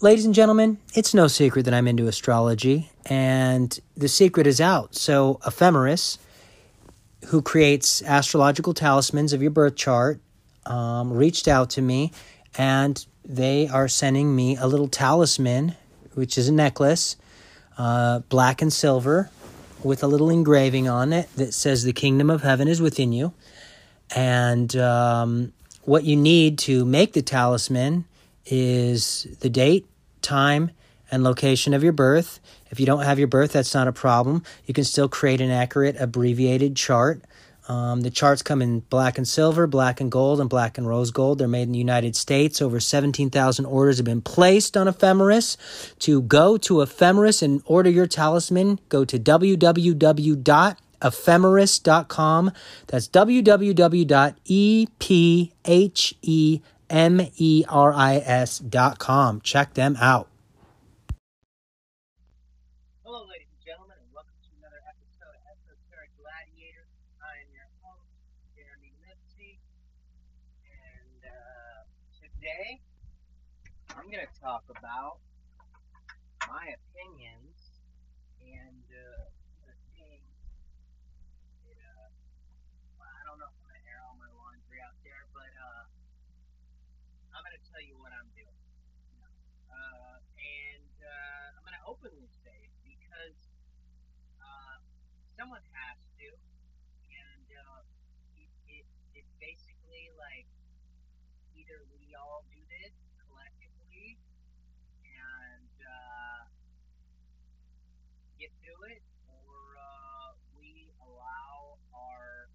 ladies and gentlemen, it's no secret that I'm into astrology, and the secret is out. So, Ephemeris, who creates astrological talismans of your birth chart, um, reached out to me, and they are sending me a little talisman, which is a necklace, uh, black and silver, with a little engraving on it that says, The kingdom of heaven is within you. And um, what you need to make the talisman is the date, time, and location of your birth. If you don't have your birth, that's not a problem. You can still create an accurate abbreviated chart. Um, the charts come in black and silver, black and gold, and black and rose gold. They're made in the United States. Over 17,000 orders have been placed on Ephemeris. To go to Ephemeris and order your talisman, go to www.ephemeris.com. That's www.ephemeris.com. Check them out. Hello, ladies and gentlemen, and welcome to another episode of Esoteric Gladiator. I am your host, Jeremy Lipsy, and uh, today I'm going to talk about my opinions and uh, the thing that, uh, well, I don't know if I'm going to air all my laundry out there, but uh, I'm going to tell you what I'm doing. Uh, and uh, I'm going to openly say it because uh, someone has to, and uh, it, it, it's basically like either we all do this collectively and uh, get to it, or uh, we allow our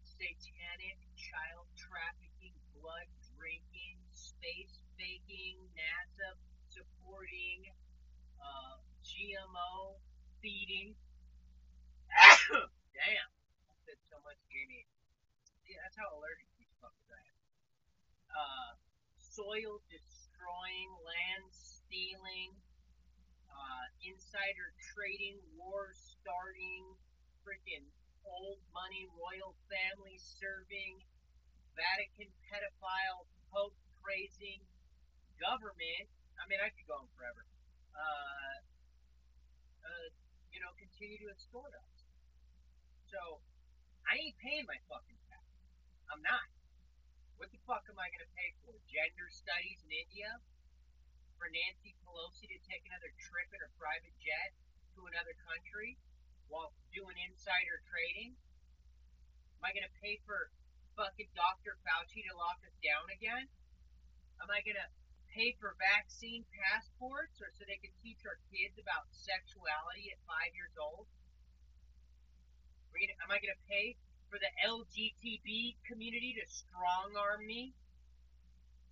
satanic child trafficking, blood drinking, space faking, NASA supporting, uh, GMO feeding. Damn, I said so much, Jamie. Yeah, that's how allergic these fuckers am. Uh, soil destroying, land stealing, uh, insider trading, war starting, freaking old money royal family serving, Vatican pedophile, Pope praising, government. I mean, I could go on forever. Uh, uh, you know, continue to extort us. So, I ain't paying my fucking tax. I'm not. What the fuck am I gonna pay for? Gender studies in India? For Nancy Pelosi to take another trip in her private jet to another country while doing insider trading? Am I gonna pay for fucking Dr. Fauci to lock us down again? Am I gonna pay for vaccine passports or so they can teach our kids about sexuality at five years old? Am I gonna pay for the LGTB community to strong arm me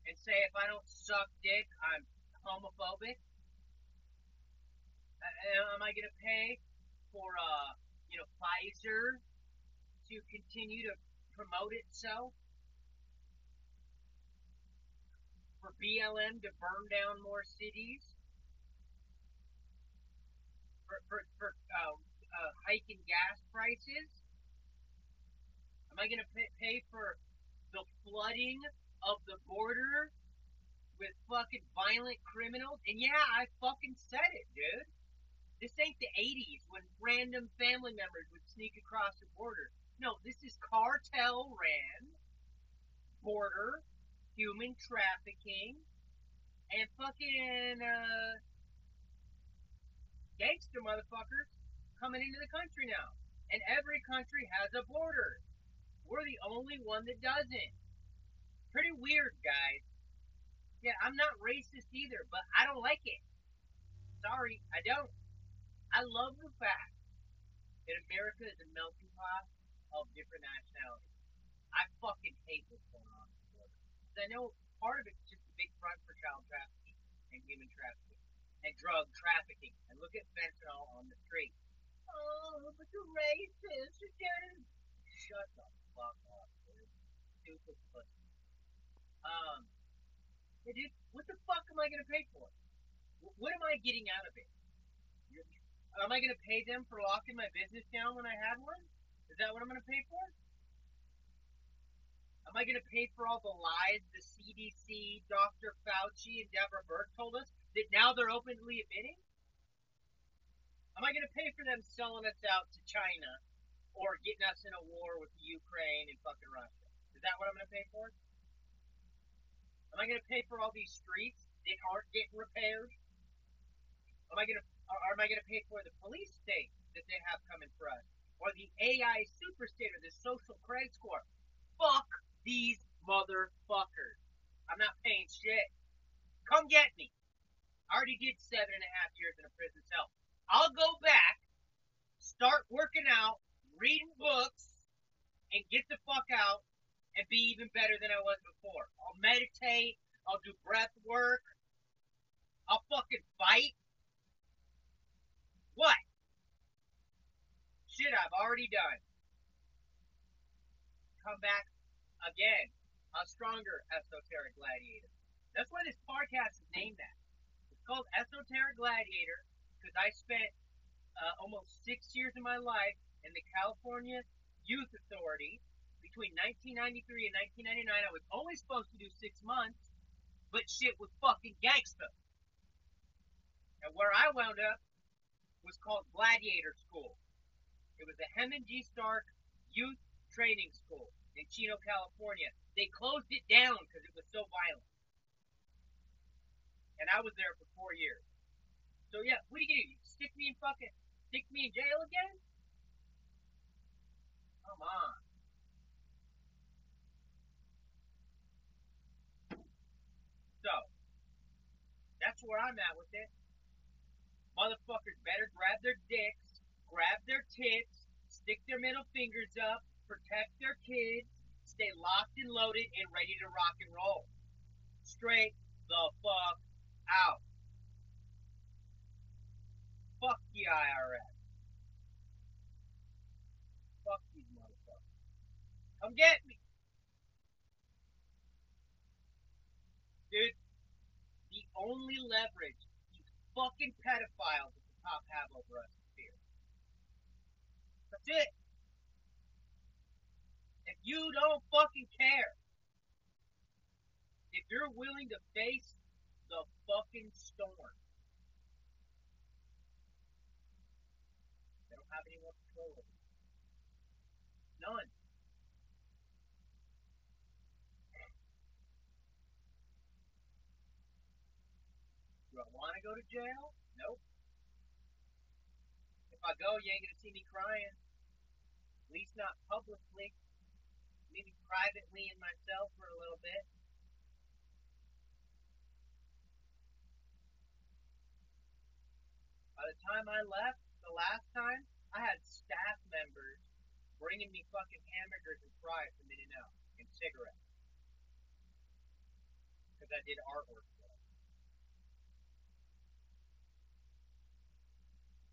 and say if I don't suck dick, I'm homophobic? Am I gonna pay for uh, you know, Pfizer to continue to promote itself? For BLM to burn down more cities? For, for, for uh, uh, hiking gas prices? Am I going to pay for the flooding of the border with fucking violent criminals? And yeah, I fucking said it, dude. This ain't the 80s when random family members would sneak across the border. No, this is cartel ran border human trafficking and fucking uh, gangster motherfuckers coming into the country now. And every country has a border. We're the only one that doesn't. Pretty weird, guys. Yeah, I'm not racist either, but I don't like it. Sorry, I don't. I love the fact that America is a melting pot of different nationalities. I fucking hate what's going on. I know part of it's just a big front for child trafficking and human trafficking and drug trafficking. And look at fentanyl on the street. Oh, but you're racist. Can't. Shut the fuck up, dude. Stupid pussy. Um, hey, dude, what the fuck am I gonna pay for? What am I getting out of it? Am I gonna pay them for locking my business down when I had one? Is that what I'm gonna pay for? Am I going to pay for all the lies the CDC, Dr. Fauci, and Deborah Birx told us that now they're openly admitting? Am I going to pay for them selling us out to China or getting us in a war with Ukraine and fucking Russia? Is that what I'm going to pay for? Am I going to pay for all these streets that aren't getting repaired? Am I going to, am I going to pay for the police state that they have coming for us? Or the AI super state or the social credit score? Fuck these motherfuckers. I'm not paying shit. Come get me. I already did seven and a half years in a prison cell. I'll go back, start working out, reading books, and get the fuck out and be even better than I was before. I'll meditate. I'll do breath work. I'll fucking fight. What? Shit, I've already done. Come back again, a stronger esoteric gladiator. That's why this podcast is named that. It's called Esoteric Gladiator because I spent uh, almost six years of my life in the California Youth Authority between 1993 and 1999. I was only supposed to do six months, but shit was fucking gangster. And where I wound up was called Gladiator School. It was the Heman G. Stark Youth Training School in Chino, California. They closed it down because it was so violent. And I was there for four years. So yeah, what are you do? Stick me in fucking stick me in jail again? Come on. So that's where I'm at with it. Motherfuckers better grab their dicks, grab their tits, stick their middle fingers up, protect their kids, stay locked and loaded and ready to rock and roll. Straight the fuck out. Fuck the IRS. Fuck these motherfuckers. Come get me. Dude, the only leverage these fucking pedophiles at the top have over us is fear. That's it. You don't fucking care, if you're willing to face the fucking storm, they don't have any more control over. None. Do I want to go to jail? Nope. If I go, you ain't gonna see me crying. At least not publicly. Maybe privately in myself for a little bit. By the time I left the last time, I had staff members bringing me fucking hamburgers and fries from In-N-Out and cigarettes because I did artwork for them.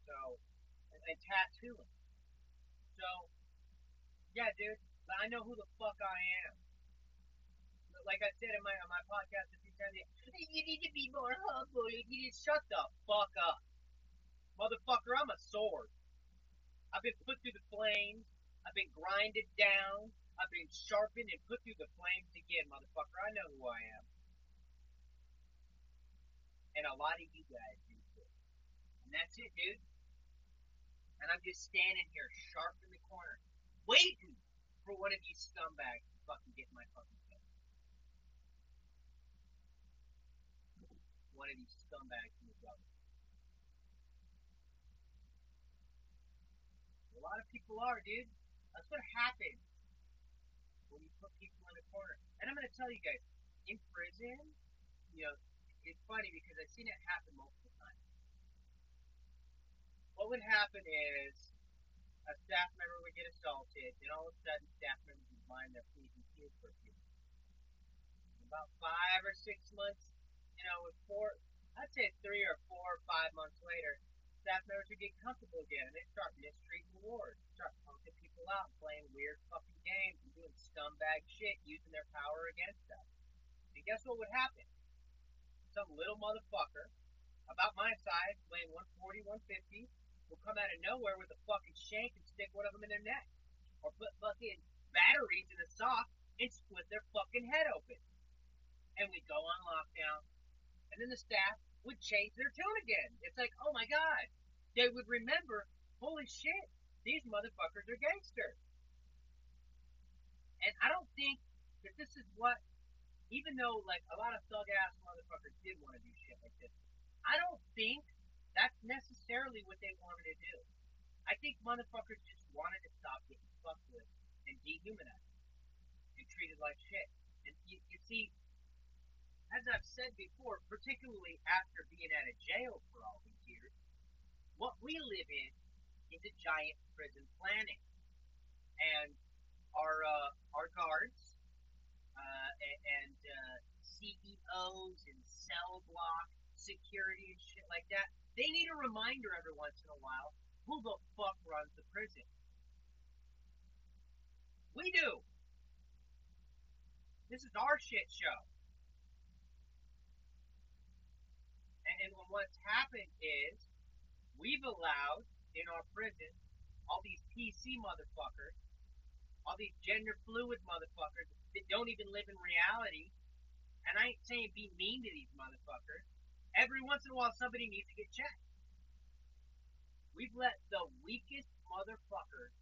So, and, and tattooing. So, yeah, dude, I know who the fuck I am. Like I said in my on my podcast a few times, you need to be more humble. You need to shut the fuck up, motherfucker. I'm a sword. I've been put through the flames. I've been grinded down. I've been sharpened and put through the flames again, motherfucker. I know who I am. And a lot of you guys do too. And that's it, dude. And I'm just standing here sharp in the corner, waiting for one of you scumbags to fucking get my fucking face. One of these scumbags in the government. A lot of people are, dude. That's what happens when you put people in a corner. And I'm going to tell you guys, in prison, you know, it's funny because I've seen it happen multiple times. What would happen is a staff member would get assaulted, and all of a sudden, staff members would mind their P's and Q's for a few About five or six months, you know, with four, I'd say three or four or five months later, staff members would get comfortable again and they start mistreating wards, start punking people out, playing weird fucking games and doing scumbag shit, using their power against us. And guess what would happen? Some little motherfucker, about my size, weighing 140, 150, will come out of nowhere with a fucking shank and stick one of them in their neck. Or put fucking batteries in a sock and split their fucking head open. And we'd go on lockdown, and then the staff would change their tune again. It's like, oh my god, they would remember, holy shit, these motherfuckers are gangsters. And I don't think that this is what, even though like a lot of thug ass motherfuckers did want to do shit like this, I don't think that's necessarily what they wanted to do. I think motherfuckers just wanted to stop getting fucked with and dehumanized and treated like shit. And you, you see, as I've said before, particularly after being out of jail for all these years, what we live in is a giant prison planet. And our uh, our guards uh, and uh, CEOs and cell block security and shit like that, they need a reminder every once in a while who the fuck runs the prison? We do. This is our shit show. And, and what's happened is we've allowed in our prison all these PC motherfuckers, all these gender fluid motherfuckers that don't even live in reality. And I ain't saying be mean to these motherfuckers. Every once in a while, somebody needs to get checked. We've let the weakest motherfuckers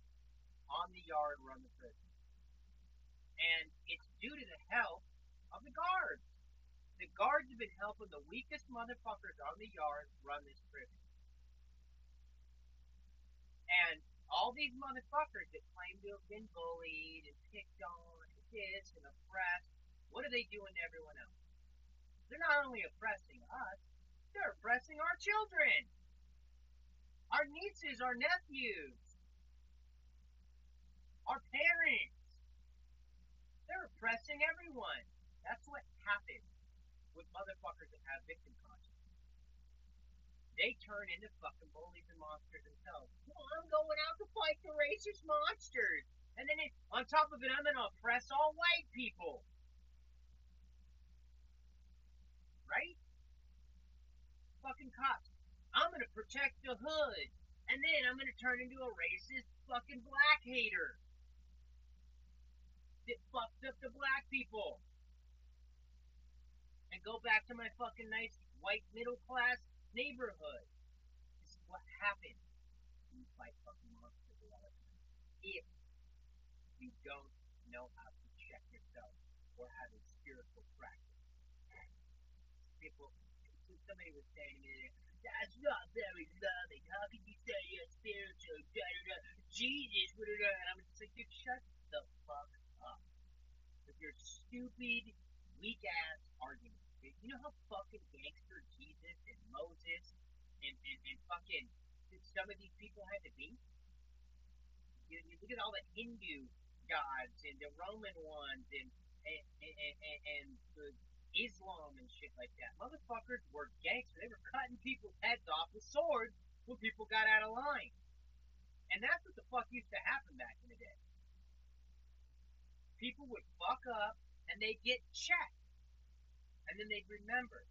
on the yard run the prison. And it's due to the help of the guards. The guards have been helping the weakest motherfuckers on the yard run this prison. And all these motherfuckers that claim to have been bullied and picked on and this and oppressed, what are they doing to everyone else? They're not only oppressing us, they're oppressing our children our nieces, our nephews, our parents. They're oppressing everyone. That's what happens with motherfuckers that have victim consciousness. They turn into fucking bullies and monsters themselves. Well, I'm going out to fight the racist monsters. And then it, on top of it, I'm going to oppress all white people. Right? Fucking cops I'm gonna protect the hood, and then I'm gonna turn into a racist fucking black hater that fucked up the black people, and go back to my fucking nice white middle class neighborhood. This is what happens when you fight fucking monsters a lot. If you don't know how to check yourself or spiritual practice. People, somebody was saying that's not very loving. How can you say you're spiritual? Da, da, da. Jesus, da, da, da. And I'm just like, dude, shut the fuck up. With your stupid, weak ass argument. You know how fucking gangster Jesus and Moses and, and, and fucking some of these people had to be? You, you look at all the Hindu gods and the Roman ones and and, and, and, and the Islam and shit like that. Motherfuckers were gangsters. They were cutting people's heads off with swords when people got out of line. And that's what the fuck used to happen back in the day. People would fuck up and they'd get checked. And then they'd remember.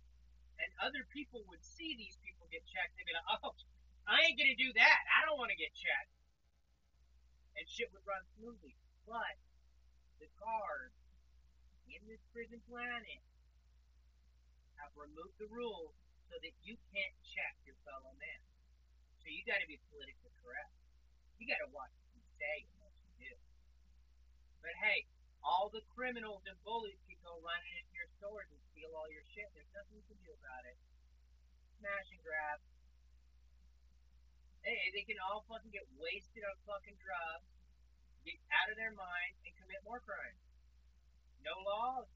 And other people would see these people get checked. They'd be like, oh, I ain't gonna do that. I don't want to get checked. And shit would run smoothly. But the guards in this prison planet have removed the rules so that you can't check your fellow man. So you got to be politically correct. You got to watch what you say and what you do. But hey, all the criminals and bullies can go running into your stores and steal all your shit. There's nothing you can do about it. Smash and grab. Hey, they can all fucking get wasted on fucking drugs, get out of their mind, and commit more crimes. No laws,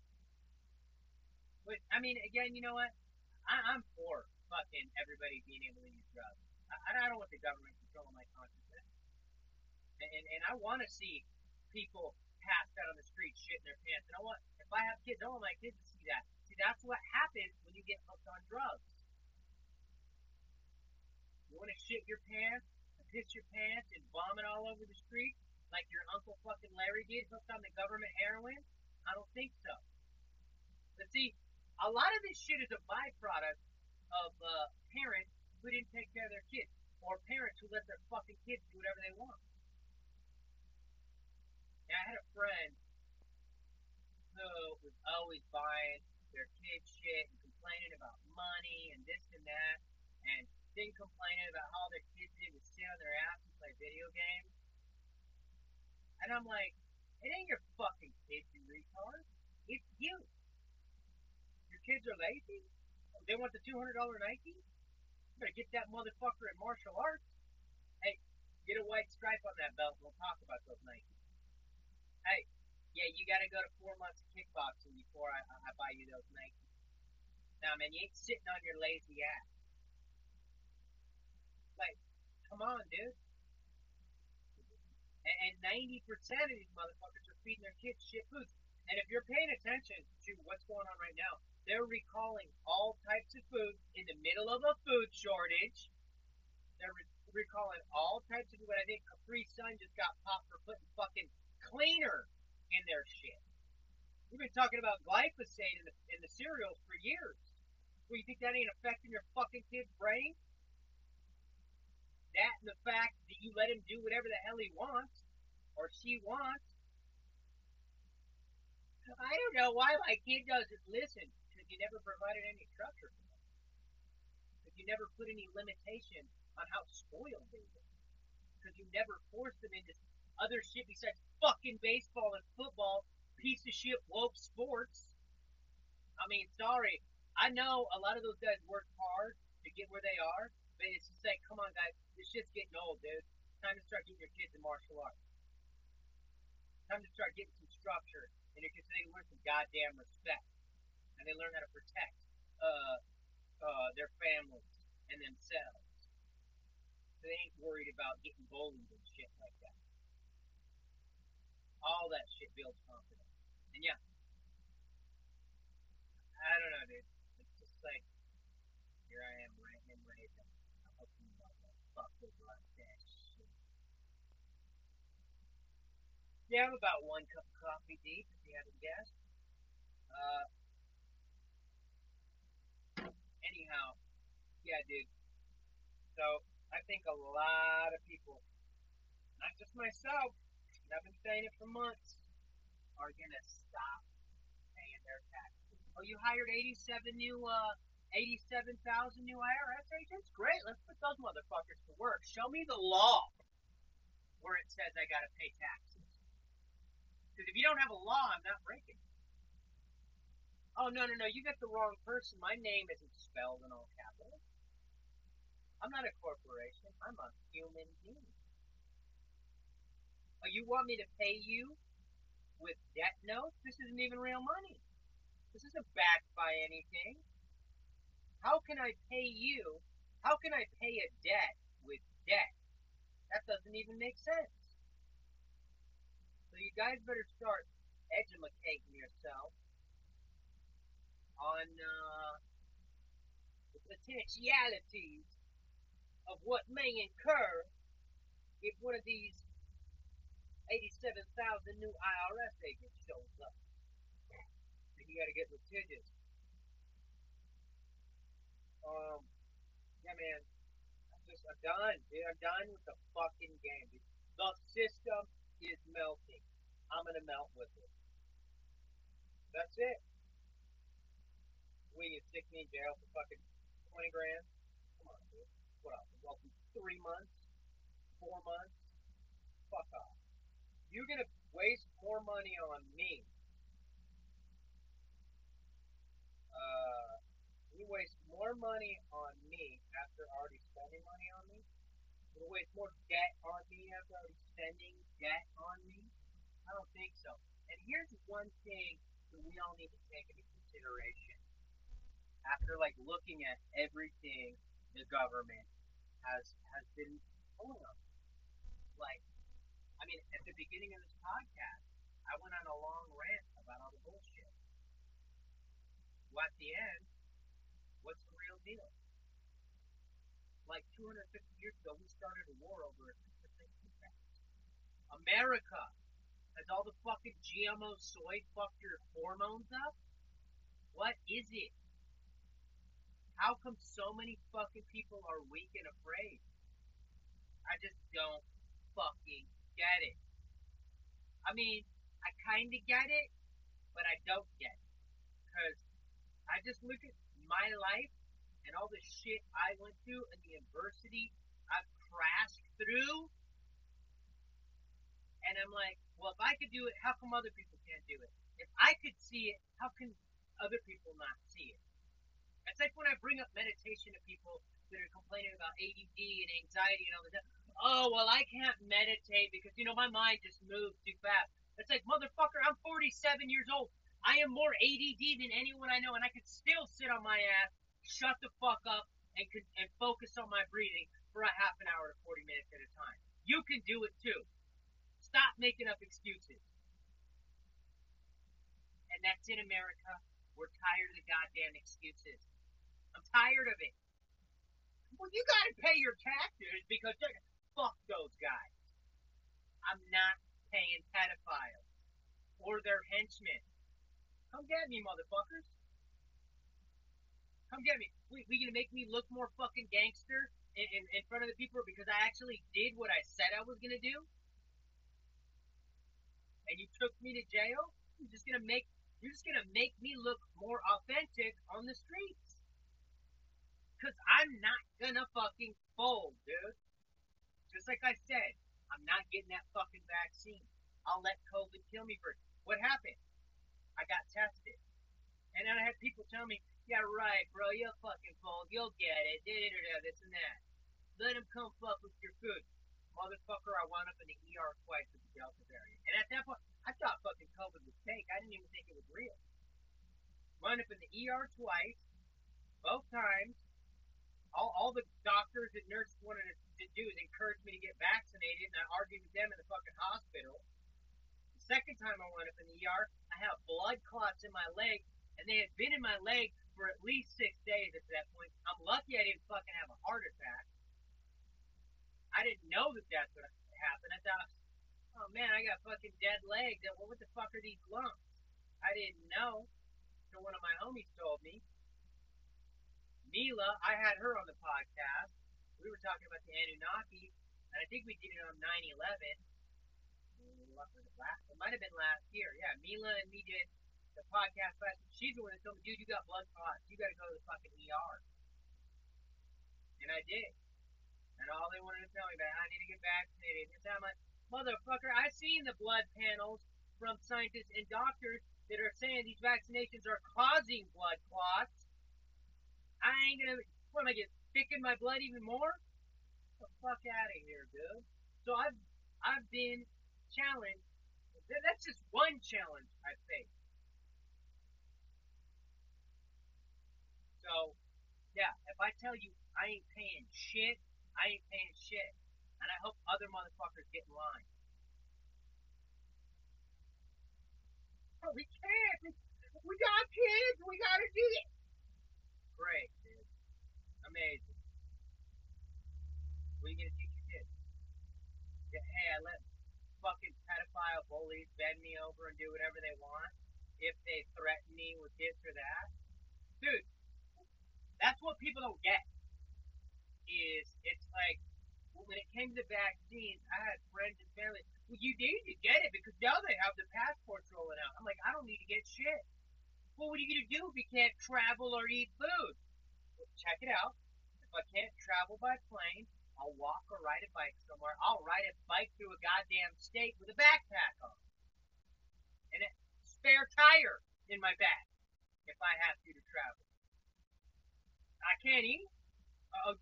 but I mean, again, you know what? I, I'm for fucking everybody being able to use drugs. I, I don't want the government controlling my consciousness. And, and, and I want to see people passed out on the street shitting their pants. And I want, if I have kids, I want my kids to see that. See, that's what happens when you get hooked on drugs. You want to shit your pants, and piss your pants, and vomit all over the street like your uncle fucking Larry did, hooked on the government heroin? I don't think so. But see, a lot of this shit is a byproduct of uh, parents who didn't take care of their kids, or parents who let their fucking kids do whatever they want. Now, I had a friend who was always buying their kids shit and complaining about money and this and that, and then complaining about all their kids did was sit on their ass and play video games. And I'm like, it ain't your fucking kids, you retard. It's you. Kids are lazy. They want the two hundred dollar Nike. You better get that motherfucker in martial arts. Hey, get a white stripe on that belt. We'll talk about those Nikes. Hey, yeah, you got to go to four months of kickboxing before I, I buy you those Nikes. Now, man, you ain't sitting on your lazy ass. Like, come on, dude. And, and 90% of these motherfuckers are feeding their kids shit foods. And if you're paying attention to what's going on right now, they're recalling all types of food in the middle of a food shortage. They're re- recalling all types of food. I think Capri Sun just got popped for putting fucking cleaner in their shit. We've been talking about glyphosate in the in the cereals for years. Well, you think that ain't affecting your fucking kid's brain? That and the fact that you let him do whatever the hell he wants or she wants. I don't know why my kid doesn't listen you never provided any structure for them. Because you never put any limitation on how spoiled they were. Because you never forced them into other shit besides fucking baseball and football, piece of shit woke sports. I mean, sorry. I know a lot of those guys work hard to get where they are, but it's just like, come on, guys, this shit's getting old, dude. Time to start getting your kids in martial arts. Time to start getting some structure so they can learn some goddamn respect. And they learn how to protect uh, uh, their families and themselves. They ain't worried about getting bullied and shit like that. All that shit builds confidence. And yeah, I don't know, dude. It's just like, here I am, ranting and. I'm hoping about that fucking like that shit. Yeah, I'm about one cup of coffee deep, if you haven't guessed. Uh, anyhow, yeah, dude. So, I think a lot of people, not just myself, but I've been saying it for months, are gonna stop paying their taxes. Oh, you hired 87 new, uh, 87,000 new IRS agents? Great, let's put those motherfuckers to work. Show me the law where it says I gotta pay taxes. Because if you don't have a law, I'm not breaking it. Oh, no, no, no, you got the wrong person. My name isn't spelled in all capitals. I'm not a corporation. I'm a human being. Oh, you want me to pay you with debt notes? This isn't even real money. This isn't backed by anything. How can I pay you? How can I pay a debt with debt? That doesn't even make sense. So you guys better start educating yourself on uh, the potentialities of what may incur if one of these 87,000 new IRS agents shows up. And you gotta get litigious. Um, yeah, man. I'm just, I'm done, dude. I'm done with the fucking game, dude. The system is melting. I'm gonna melt with it. That's it. You stick me in jail for fucking 20 grand? Come on, dude. What else? Well, three months? Four months? Fuck off. You're gonna waste more money on me. Uh, you waste more money on me after already spending money on me. You waste more debt on me after already spending debt on me. I don't think so. And here's one thing that we all need to take into consideration after like looking at everything the government has has been pulling on. Like, I mean, at the beginning of this podcast, I went on a long rant about all the bullshit. Well, at the end, what's the real deal? Like 250 years ago, we started a war over a America has all the fucking GMO soy fucked your hormones up? What is it? How come so many fucking people are weak and afraid? I just don't fucking get it. I mean, I kind of get it, but I don't get it. Because I just look at my life and all the shit I went through and the adversity I've crashed through. And I'm like, well, if I could do it, how come other people can't do it? If I could see it, how can other people not see it? It's like when I bring up meditation to people that are complaining about ADD and anxiety and all that. Oh, well, I can't meditate because, you know, my mind just moves too fast. It's like, motherfucker, I'm 47 years old. I am more ADD than anyone I know, and I can still sit on my ass, shut the fuck up, and, and focus on my breathing for a half an hour to 40 minutes at a time. You can do it too. Stop making up excuses. And that's in America. We're tired of the goddamn excuses. I'm tired of it. Well, you gotta pay your taxes because fuck those guys. I'm not paying pedophiles or their henchmen. Come get me, motherfuckers. Come get me. We, we gonna make me look more fucking gangster in, in, in front of the people because I actually did what I said I was gonna do? and you took me to jail, you're just gonna make you're just gonna make me look more authentic on the streets. I'm not gonna fucking fold, dude. Just like I said, I'm not getting that fucking vaccine. I'll let COVID kill me first. What happened? I got tested. And then I had people tell me, yeah, right, bro, you'll fucking fold, you'll get it, this and that. Let him come fuck with your food motherfucker, I wound up in the ER twice with the Delta variant. And at that point, I thought fucking COVID was fake. I didn't even think it was real. Wound up in the ER twice, both times. All, all the doctors and nurses wanted to do is encourage me to get vaccinated, and I argued with them in the fucking hospital. The second time I wound up in the ER, I had blood clots in my leg, and they had been in my leg for at least six days at that point. I'm lucky I didn't fucking have a heart attack. I didn't know that that's what happened. I thought, oh man, I got fucking dead legs. Well, what the fuck are these lumps? I didn't know. So one of my homies told me. Mila, I had her on the podcast. We were talking about the Anunnaki, and I think we did it on 9 11. It might have been last year. Yeah, Mila and me did the podcast last She's the one that told me, dude, you got blood clots. You got to go to the fucking ER. And I did. And all they wanted to tell me about, I need to get vaccinated. And I'm like, motherfucker, I've seen the blood panels from scientists and doctors that are saying these vaccinations are causing blood clots. I ain't gonna, what am I get thick in my blood even more? Get the fuck out of here, dude. So I've, I've been challenged. That's just one challenge I faced. So, yeah, if I tell you I ain't paying shit I ain't paying shit. And I hope other motherfuckers get in line. Oh, we can't. We got kids. We gotta do it. Great. Amazing. What are you gonna teach your kids? Yeah, hey, I let fucking pedophile bullies bend me over and do whatever they want if they threaten me with this or that. Dude, that's what people don't get is it's like when it came to vaccines, I had friends and family. Well, you need to get it because now they have the passports rolling out. I'm like, I don't need to get shit. Well, what are you gonna do if you can't travel or eat food? Check it out. If I can't travel by plane, I'll walk or ride a bike somewhere. I'll ride a bike through a goddamn state with a backpack on and a spare tire in my back if I have to to travel. I can't eat. Uh,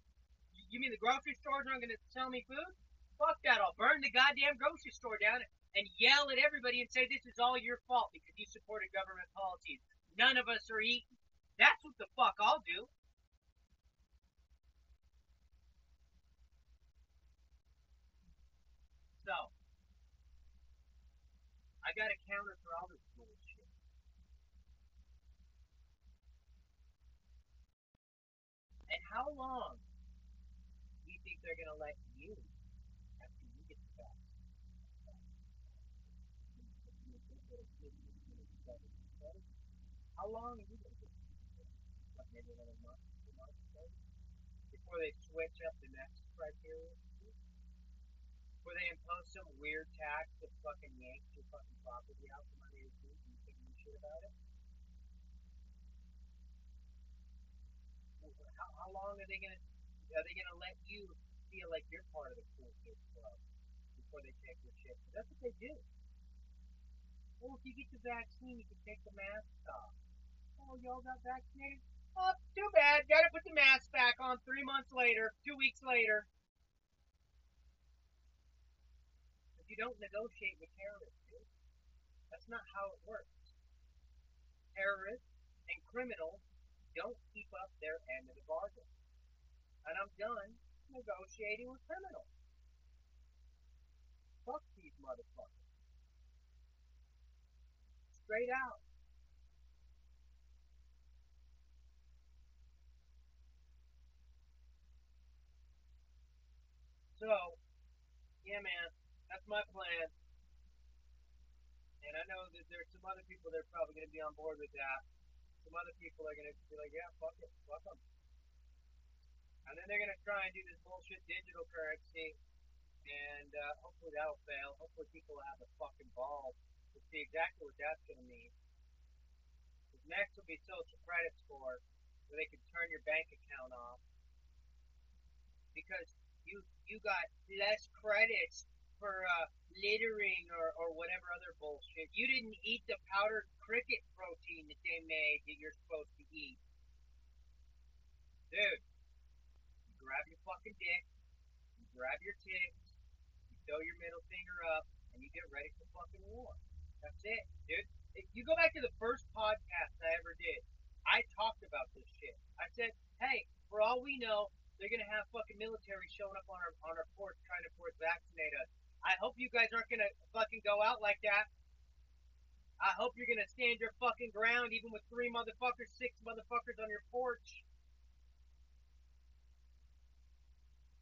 you mean the grocery stores aren't going to sell me food? Fuck that. I'll burn the goddamn grocery store down and yell at everybody and say this is all your fault because you supported government policies. None of us are eating. That's what the fuck I'll do. So, I got a counter for all this bullshit. And how long do you think they're to let you after you get the. How long are you to get like maybe another month, two months, before they switch up the next criteria? Before they impose some weird tax that fucking yanks your fucking property out from under your feet and you can't shit about it. How, how long are they gonna are they gonna let you feel like you're part of the cool kids club before they take your shit? That's what they do. Well, if you get the vaccine, you can take the mask off. Oh, y'all got vaccinated? Oh, too bad. Got to put the mask back on three months later, two weeks later. You don't negotiate with terrorists. That's not how it works. Terrorists and criminals don't keep up their end of the bargain. And I'm done negotiating with criminals. Fuck these motherfuckers. Straight out. So, yeah, man, that's my plan. And I know that there's some other people that are probably going to be on board with that. Some other people are going to be like, yeah, fuck it, fuck them. And then they're going to try and do this bullshit digital currency. And uh, hopefully that'll fail. Hopefully people will have the fucking balls to see exactly what that's going to mean. Because next will be social credit score, where they can turn your bank account off. Because you you got less credits for uh, littering or, or whatever other bullshit. You didn't eat the powdered cricket protein that they made that you're supposed to eat. Dude, you grab your fucking dick, you grab your tits, you throw your middle finger up, and you get ready for fucking war. That's it, dude. If you go back to the first podcast I ever did, I talked about this shit. I said, hey, for all we know, they're gonna have fucking military showing up on our on our porch trying to force vaccinate us. I hope you guys aren't gonna fucking go out like that. I hope you're gonna stand your fucking ground even with three motherfuckers, six motherfuckers on your porch.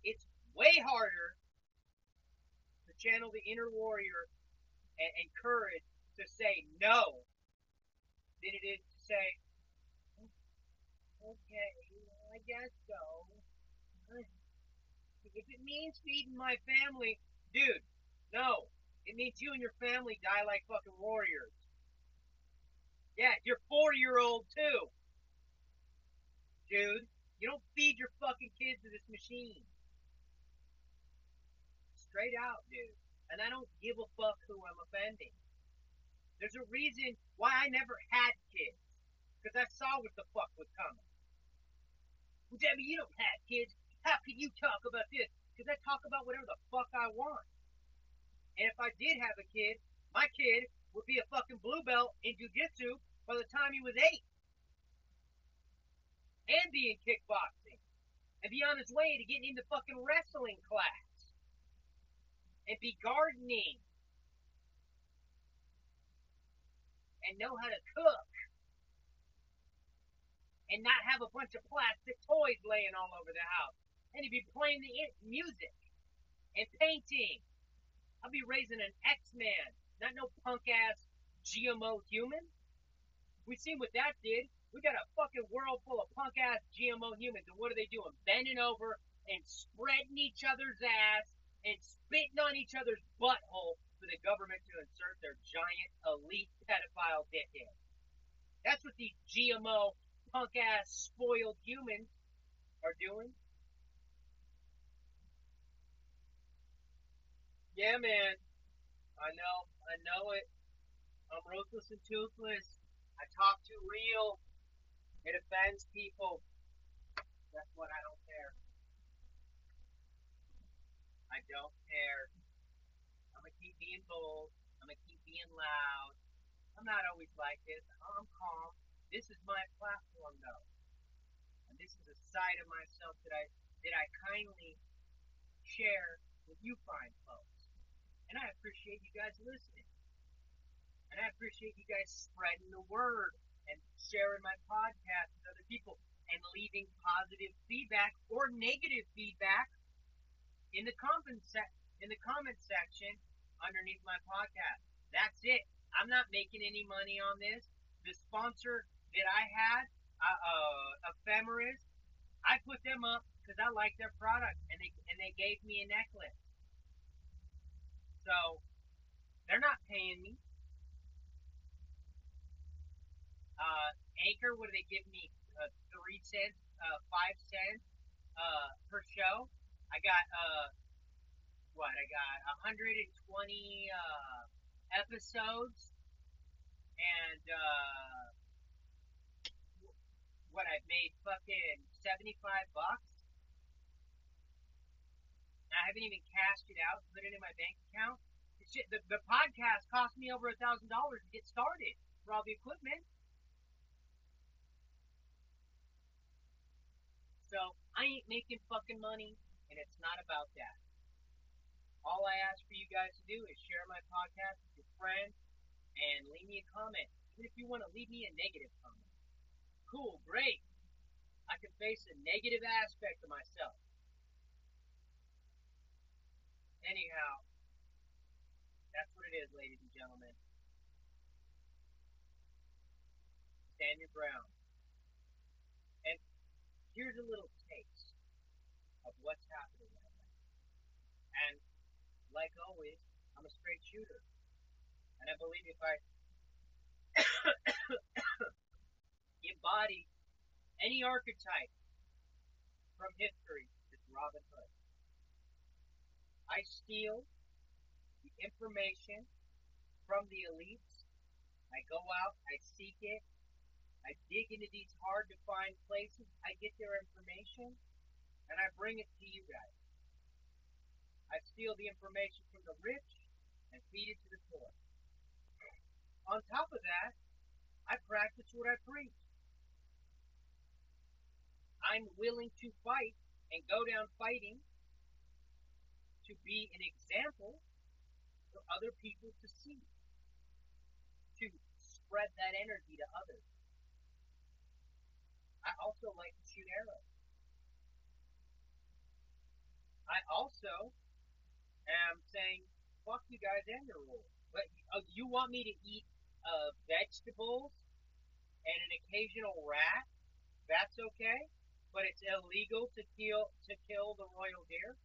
It's way harder to channel the inner warrior and, and courage to say no than it is to say, okay, I guess so. If it means feeding my family, dude, no. It means you and your family die like fucking warriors. Yeah, you're four year old too. Dude, you don't feed your fucking kids to this machine. Straight out, dude. And I don't give a fuck who I'm offending. There's a reason why I never had kids. Because I saw what the fuck was coming. Well, Debbie, you don't have kids. How can you talk about this? Because I talk about whatever the fuck I want. And if I did have a kid, my kid would be a fucking blue belt in jujitsu by the time he was eight. And be in kickboxing. And be on his way to getting into fucking wrestling class. And be gardening. And know how to cook and not have a bunch of plastic toys laying all over the house and he'd be playing the music and painting. I'll be raising an X-Man, not no punk ass GMO human. We seen what that did. We got a fucking world full of punk ass GMO humans, and what are they doing? Bending over and spreading each other's ass and spitting on each other's butthole for the government to insert their giant elite pedophile dick in. That's what these GMO punk ass spoiled humans are doing. Yeah, man. I know. I know it. I'm ruthless and toothless. I talk too real. It offends people. That's what I don't care. I don't care. I'm gonna keep being bold. I'm gonna keep being loud. I'm not always like this. I'm calm. This is my platform, though, and this is a side of myself that I that I kindly share with you fine folks. And I appreciate you guys listening. And I appreciate you guys spreading the word and sharing my podcast with other people and leaving positive feedback or negative feedback in the comment se- in the comment section underneath my podcast. That's it. I'm not making any money on this. The sponsor that I had, uh, uh, Ephemeris, I put them up because I like their product and they and they gave me a necklace. So they're not paying me. Uh, Anchor, what do they give me? Uh, three cents, uh, five cents uh, per show. I got uh, what? I got 120 uh, episodes, and uh, what? I've made fucking 75 bucks. I haven't even cashed it out, put it in my bank account. The, the podcast cost me over a thousand dollars to get started for all the equipment. So I ain't making fucking money, and it's not about that. All I ask for you guys to do is share my podcast with your friends and leave me a comment. Even if you want to leave me a negative comment. Cool, great. I can face a negative aspect of myself. Anyhow, that's what it is, ladies and gentlemen. Stand your ground. And here's a little taste of what's happening right now. And like always, I'm a straight shooter. And I believe if I embody any archetype from history, it's Robin Hood. I steal the information from the elites. I go out, I seek it, I dig into these hard to find places, I get their information, and I bring it to you guys. I steal the information from the rich and feed it to the poor. On top of that, I practice what I preach. I'm willing to fight and go down fighting to be an example for other people to see, to spread that energy to others. I also like to shoot arrows. I also am saying, fuck you guys and your rules. But uh, you want me to eat uh, vegetables and an occasional rat? That's okay, but it's illegal to kill to kill the royal deer.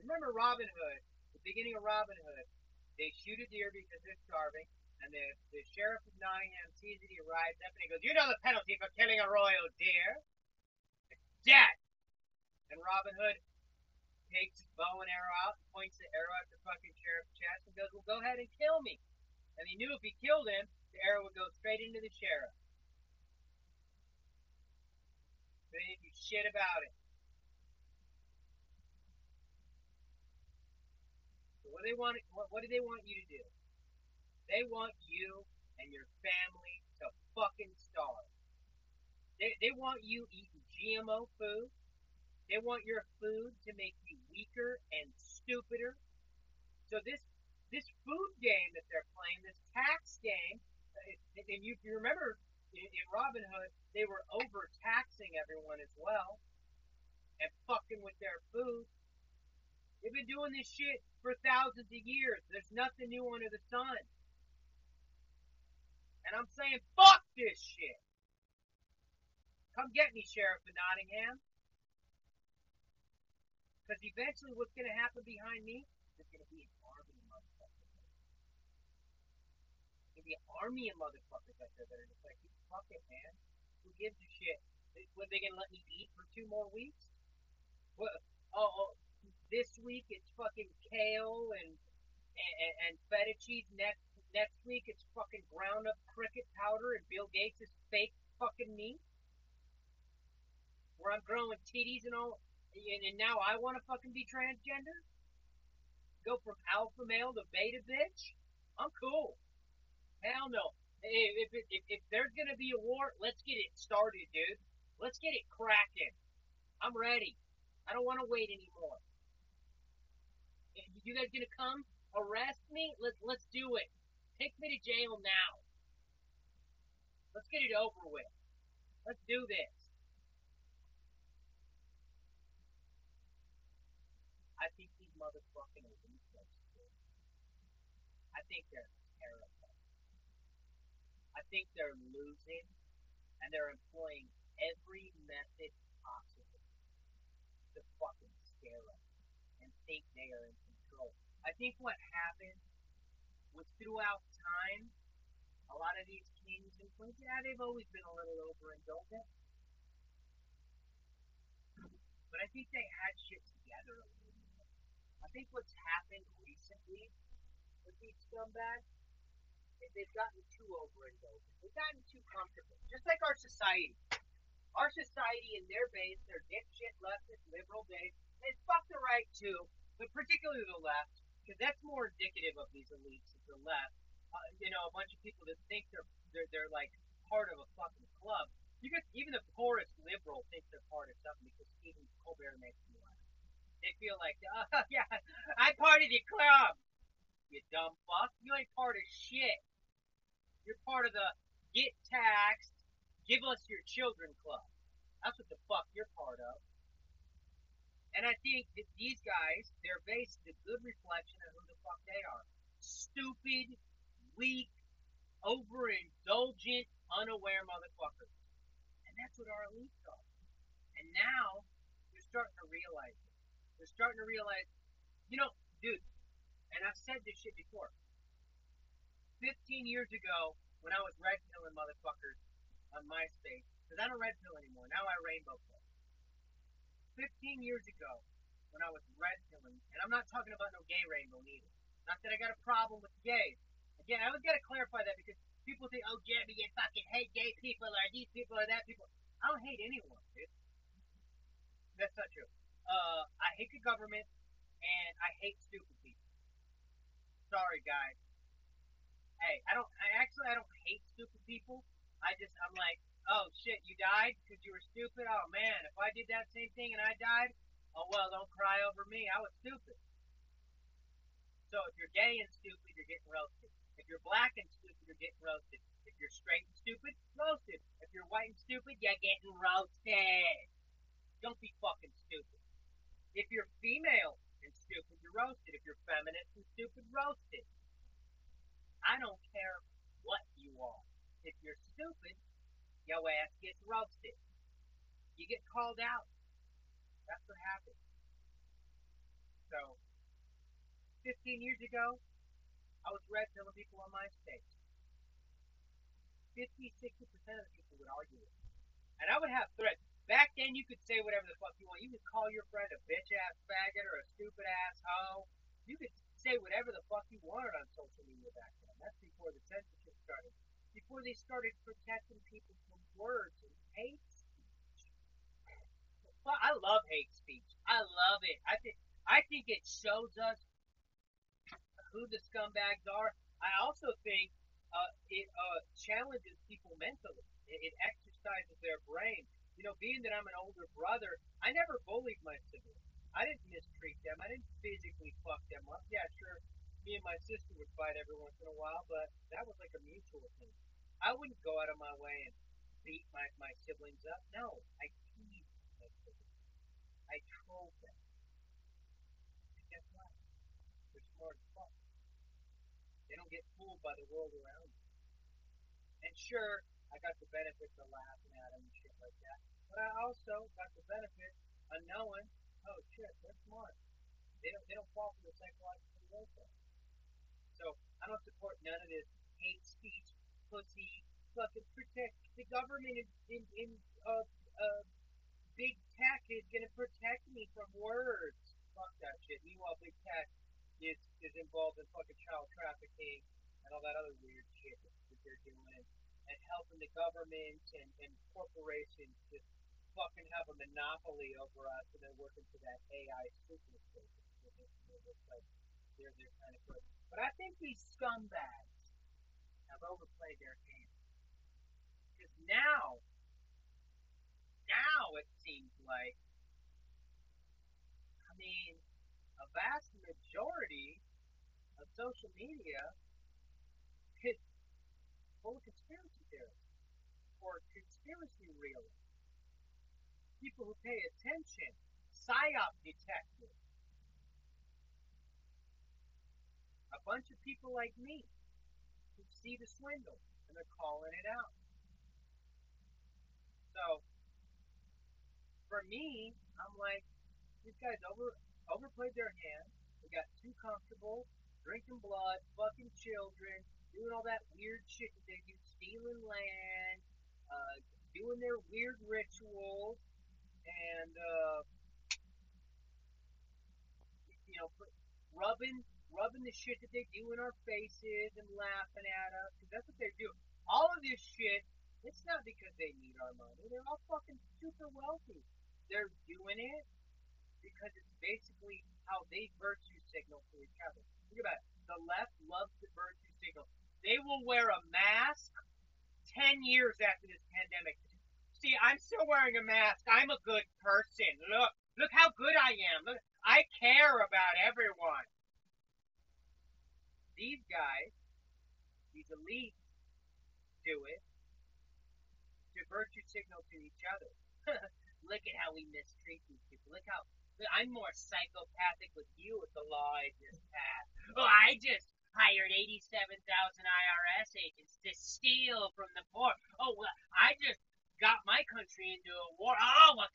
Remember Robin Hood, the beginning of Robin Hood. They shoot a deer because they're starving, and the, the sheriff of Nottingham sees it, he rides up and he goes, You know the penalty for killing a royal deer? It's death! And Robin Hood takes his bow and arrow out, points the arrow at the fucking sheriff's chest, and goes, Well, go ahead and kill me. And he knew if he killed him, the arrow would go straight into the sheriff. They didn't do shit about it. So what do they want? What, what do they want you to do? They want you and your family to fucking starve. They, they want you eating GMO food. They want your food to make you weaker and stupider. So this this food game that they're playing, this tax game, uh, and you, you remember in, in Robin Hood, they were overtaxing everyone as well and fucking with their food. They've been doing this shit for thousands of years. There's nothing new under the sun. And I'm saying, fuck this shit. Come get me, Sheriff of Nottingham. Because eventually what's going to happen behind me is going to be an army of motherfuckers. Going to be an army of motherfuckers out there that are just like, fuck it, man. Who gives a shit? What, they going to let me eat for two more weeks? What? Oh, oh, this week it's fucking kale and and, and feta cheese. Next next week it's fucking ground up cricket powder and Bill Gates' is fake fucking meat. Where I'm growing titties and all, and, and now I want to fucking be transgender. Go from alpha male to beta bitch. I'm cool. Hell no. If, if, if, if there's gonna be a war, let's get it started, dude. Let's get it cracking. I'm ready. I don't want to wait anymore. You guys gonna come arrest me? Let's let's do it. Take me to jail now. Let's get it over with. Let's do this. I think these motherfucking elite I think they're terrible. I think they're losing and they're employing every method possible to fucking scare us and think they are I think what happened was throughout time, A lot of these kings and queens, yeah, they've always been a little overindulgent, but I think they had shit together a little more. I think what's happened recently with these scumbags is they've gotten too overindulgent. They've gotten too comfortable. Just like our society. Our society and their base, their dipshit leftist liberal base, they fuck the right too, but particularly the left, because that's more indicative of these elites of the left. Uh, you know, a bunch of people that think they're they're they're like part of a fucking club. You could even the poorest liberal thinks they're part of something because Stephen Colbert makes them laugh. They feel like, oh yeah, I'm part of the club. You dumb fuck. You ain't part of shit. You're part of the get taxed, give us your children club. That's what the fuck you're part of. And I think that these guys, base is a good reflection of who the fuck they are. Stupid, weak, overindulgent, unaware motherfuckers. And that's what our elites are. And now they're starting to realize it. They're starting to realize, you know, dude, and I've said this shit before. 15 years ago, when I was red pilling motherfuckers on MySpace, because I don't red pill anymore. Now I rainbow pill. 15 years ago, when I was red pilling, and I'm not talking about no gay rainbow either. Not that I got a problem with gays. Again, I got to clarify that because people think, oh, Jebby, you fucking hate gay people or these people or that people. I don't hate anyone, dude. That's not true. Uh, I hate the government and I hate stupid people. Sorry, guys. Hey, I don't. I actually I don't hate stupid people. I just I'm like, oh shit, you died because you were stupid. Oh man, if I did that same thing and I died, oh well, don't cry over me. I was stupid. So if you're gay and stupid, you're getting roasted. If you're black and stupid, you're getting roasted. If you're straight and stupid, roasted. If you're white and stupid, you're getting roasted. Don't be fucking stupid. If you're female and stupid, you're roasted. If you're feminist and stupid, roasted. I don't care what you are. If you're stupid, your ass gets roasted. You get called out. That's what happens. So, 15 years ago, I was red telling people on my MySpace. 50, 60% of the people would argue with me. And I would have threats. Back then, you could say whatever the fuck you want. You could call your friend a bitch ass faggot or a stupid ass hoe. You could say whatever the fuck you wanted on social media back then. That's before the censorship started. Before they started protecting people words and hate speech. Well, I love hate speech. I love it. I think I think it shows us who the scumbags are. I also think uh, it uh, challenges people mentally. It, it exercises their brain. You know, being that I'm an older brother, I never bullied my siblings. I didn't mistreat them. I didn't physically fuck them up. Yeah, sure, me and my sister would fight every once in a while, but that was like a mutual thing. I wouldn't go out of my way and beat my, my siblings up. No, I teased my siblings. I trolled them. And guess what? They're smart as fuck. They don't get fooled by the world around them. And sure, I got the benefit of laughing at them and shit like that. But I also got the benefit of knowing, oh shit, they're smart. They don't they don't fall for the psychological warfare. So I don't support none of this hate speech, pussy, fucking protect the government in in, in uh uh big tech is gonna protect me from words. Fuck that shit. Meanwhile big tech is is involved in fucking child trafficking and all that other weird shit that, they're doing and helping the government and, and corporations just fucking have a monopoly over us and they're working for that AI super state. They're, they're kind of good. But I think these scumbags have overplayed their hand. Because now, now it seems like, I mean, a vast majority of social media is full of conspiracy theorists or conspiracy realists people who pay attention, psyop detectives, a bunch of people like me who see the swindle and they're calling it out. So for me, I'm like, these guys over overplayed their hand. They got too comfortable, drinking blood, fucking children, doing all that weird shit that they do, stealing land, uh, doing their weird rituals, and uh, you know, rubbing rubbing the shit that they do in our faces and laughing at us, because that's what they're doing. All of this shit, it's not because they need our money. They're all fucking super wealthy. They're doing it because it's basically how they virtue signal to each other. Think about it. The left loves the virtue signal. They will wear a mask 10 years after this pandemic. See, I'm still wearing a mask. I'm a good person. Look, look how good I am. Look, I care about everyone. These guys, these elites, do it to virtue signal to each other. Look at how we mistreat these people. Look how I'm more psychopathic with you with the law I just passed. Oh, I just hired 87,000 IRS agents to steal from the poor. Oh, well, I just got my country into a war. Oh, well,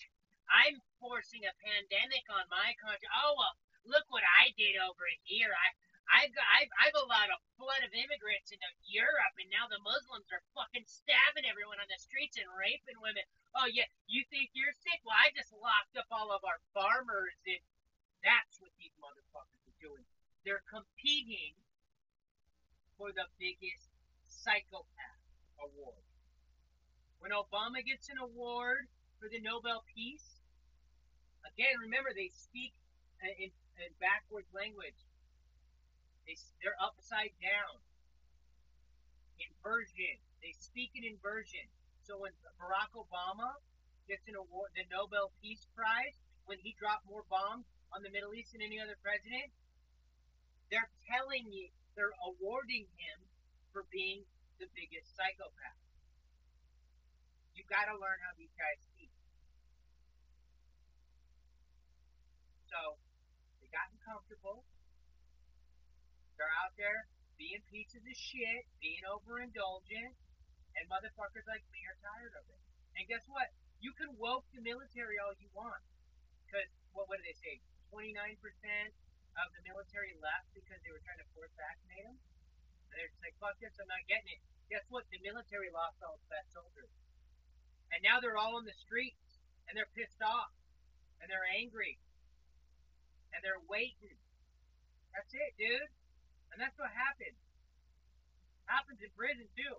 I'm forcing a pandemic on my country. Oh well, look what I did over here. I I've got I've, I've allowed a flood of immigrants into Europe, and now the Muslims are fucking stabbing everyone on the streets and raping women. Oh yeah, you think you're sick? Well, I just locked up all of our farmers, and that's what these motherfuckers are doing. They're competing for the biggest psychopath award. When Obama gets an award for the Nobel Peace, Again, remember they speak in, in backwards language. They they're upside down. Inversion. They speak in inversion. So when Barack Obama gets an award, the Nobel Peace Prize, when he dropped more bombs on the Middle East than any other president, they're telling you, they're awarding him for being the biggest psychopath. You got to learn how these guys speak. So they gotten comfortable. They're out there being pieces of shit, being overindulgent, and motherfuckers like me are tired of it. And guess what? You can woke the military all you want. Because, what, what do they say? 29% of the military left because they were trying to force vaccinate them? And they're just like, fuck this, I'm not getting it. Guess what? The military lost all its best soldiers. And now they're all on the streets. And they're pissed off. And they're angry and they're waiting. That's it, dude. And that's what happens. Happens in prison too.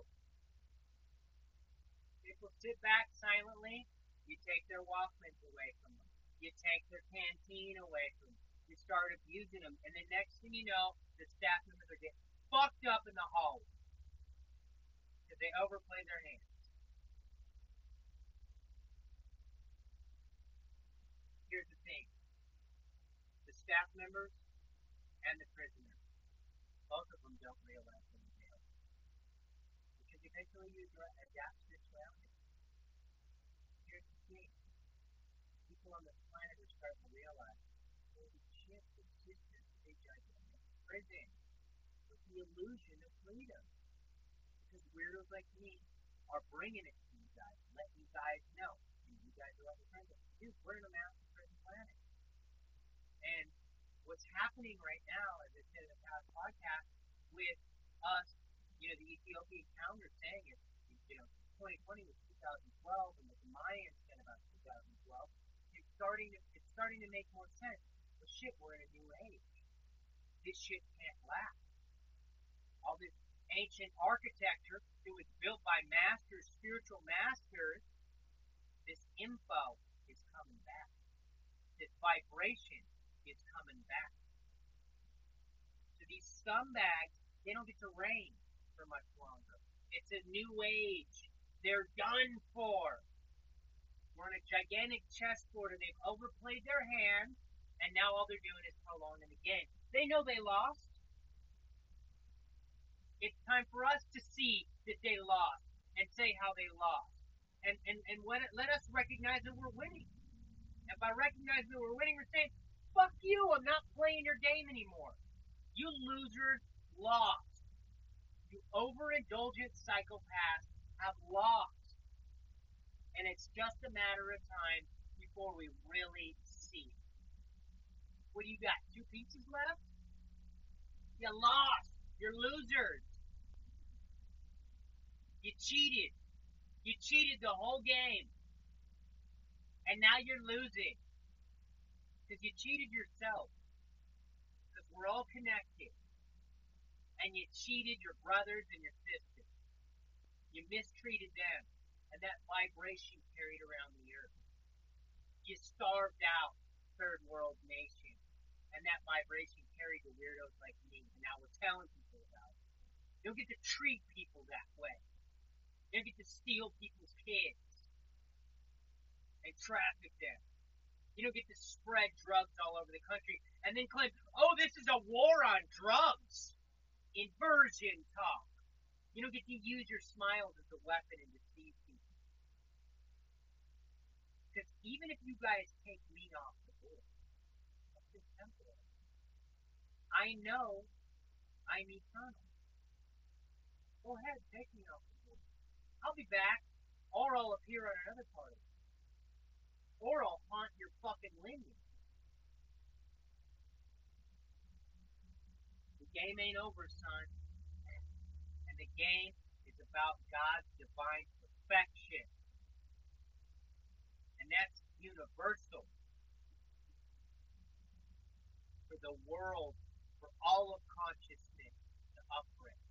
People sit back silently. You take their Walkmans away from them. You take their canteen away from them. You start abusing them, and the next thing you know, the staff members are getting fucked up in the hallway because they overplay their hands. Here's the thing the staff members and the prisoners. Both of them don't realize in jail. Eventually you adapt to your surroundings. Here's the thing. People on the planet are starting to realize, holy shit, the system is a prison with the illusion of freedom. Because weirdos like me are bringing it to you guys, letting you guys know. And you guys are other friends. Dude, we're in a mountain prison planet. And what's happening right now, as I said in the past podcast, with us, you know, the Ethiopian calendar saying it, you know, 2020 was 2012, and the Mayans said about 2012. It's starting to it's starting to make more sense. But shit, we're in a new age. This shit can't last. All this ancient architecture that was built by masters, spiritual masters, this info is coming back. This vibration is coming back. So these scumbags, they don't get to reign for much longer. It's a new age. They're done for. We're on a gigantic chessboard and they've overplayed their hand, and now all they're doing is prolonging the game. They know they lost. It's time for us to see that they lost and say how they lost. And, and, and let, let us recognize that we're winning. And by recognizing that we're winning, we're saying, Fuck you, I'm not playing your game anymore. You losers lost. You overindulgent psychopaths have lost. And it's just a matter of time before we really see. What do you got? Two pieces left? You lost. You're losers. You cheated. You cheated the whole game. And now you're losing. Because you cheated yourself. Because we're all connected. And you cheated your brothers and your sisters. You mistreated them. And that vibration carried around the earth. You starved out third world nations. And that vibration carried to weirdos like me. And now we're telling people about it. You don't get to treat people that way. You don't get to steal people's kids and traffic them. You don't get to spread drugs all over the country and then claim, oh, this is a war on drugs. Inversion talk. You don't get to use your smiles as a weapon and deceive people. Because even if you guys take me off the board, that's just temporary. I know I'm eternal. Go ahead, take me off the board. I'll be back, or I'll appear on another part of it or I'll haunt your fucking lineage. Game ain't over, son. And the game is about God's divine perfection. And that's universal. For the world, for all of consciousness to upgrade.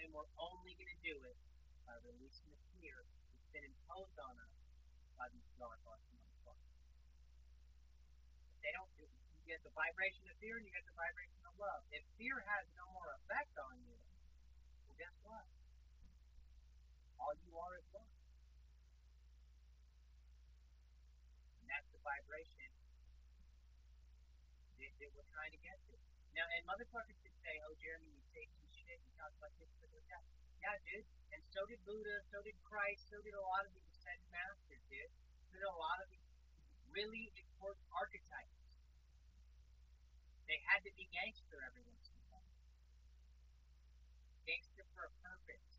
And we're only going to do it by releasing the fear that's been imposed on us by these dark arts motherfuckers. They don't do you get the vibration of fear and you get the vibration of love. If fear has no more effect on you, well guess what? All you are is love. And that's the vibration that, that we're trying to get to. Now, and motherfuckers could say, oh, Jeremy, you say some shit, you talk about this, but that. Yeah, dude. And so did Buddha, so did Christ, so did a lot of these ascended masters, dude. So did a lot of these really important archetypes. They had to be gangster every once in a while. Gangster for a purpose.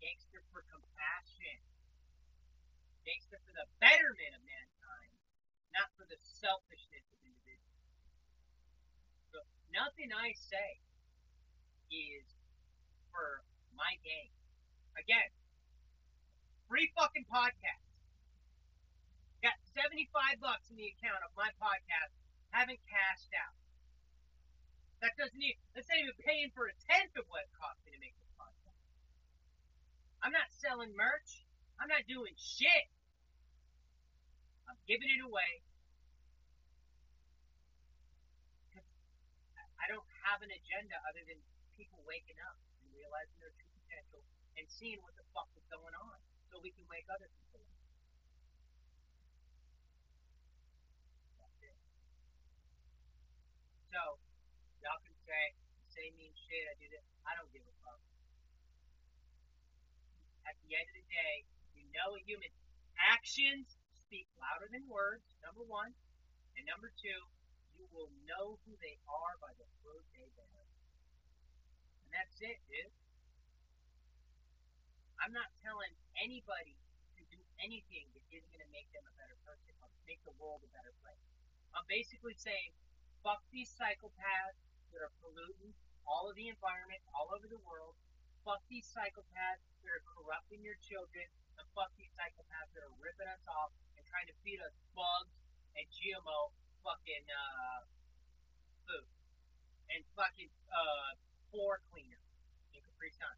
Gangster for compassion. Gangster for the betterment of mankind, not for the selfishness of individuals. So nothing I say is for my game. Again, free fucking podcast. Got 75 bucks in the account of my podcast. Haven't cashed out. That doesn't even, that's not even paying for a tenth of what it cost me to make this podcast. I'm not selling merch. I'm not doing shit. I'm giving it away. I don't have an agenda other than people waking up and realizing their true potential and seeing what the fuck is going on so we can wake other people up. That's it. So, y'all can say, say mean shit, I do this. I don't give a fuck. At the end of the day, you know a human. Actions speak louder than words, number one. And number two, you will know who they are by the fruit they bear that's it, dude. I'm not telling anybody to do anything that isn't going to make them a better person or make the world a better place. I'm basically saying, fuck these psychopaths that are polluting all of the environment all over the world. Fuck these psychopaths that are corrupting your children. And fuck these psychopaths that are ripping us off and trying to feed us bugs and GMO fucking uh, food. And fucking uh, floor cleaner in Capri Sun.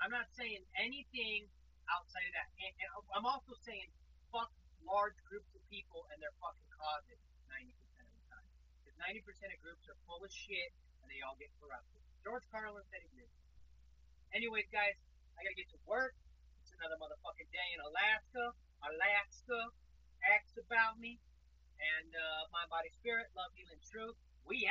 I'm not saying anything outside of that. And, and I'm also saying fuck large groups of people and their fucking causes 90% of the time. Because 90% of groups are full of shit and they all get corrupted. George Carlin said he did. Anyways, guys, I gotta get to work. It's another motherfucking day in Alaska. Alaska acts about me. And uh, my body, spirit, love, healing, truth. We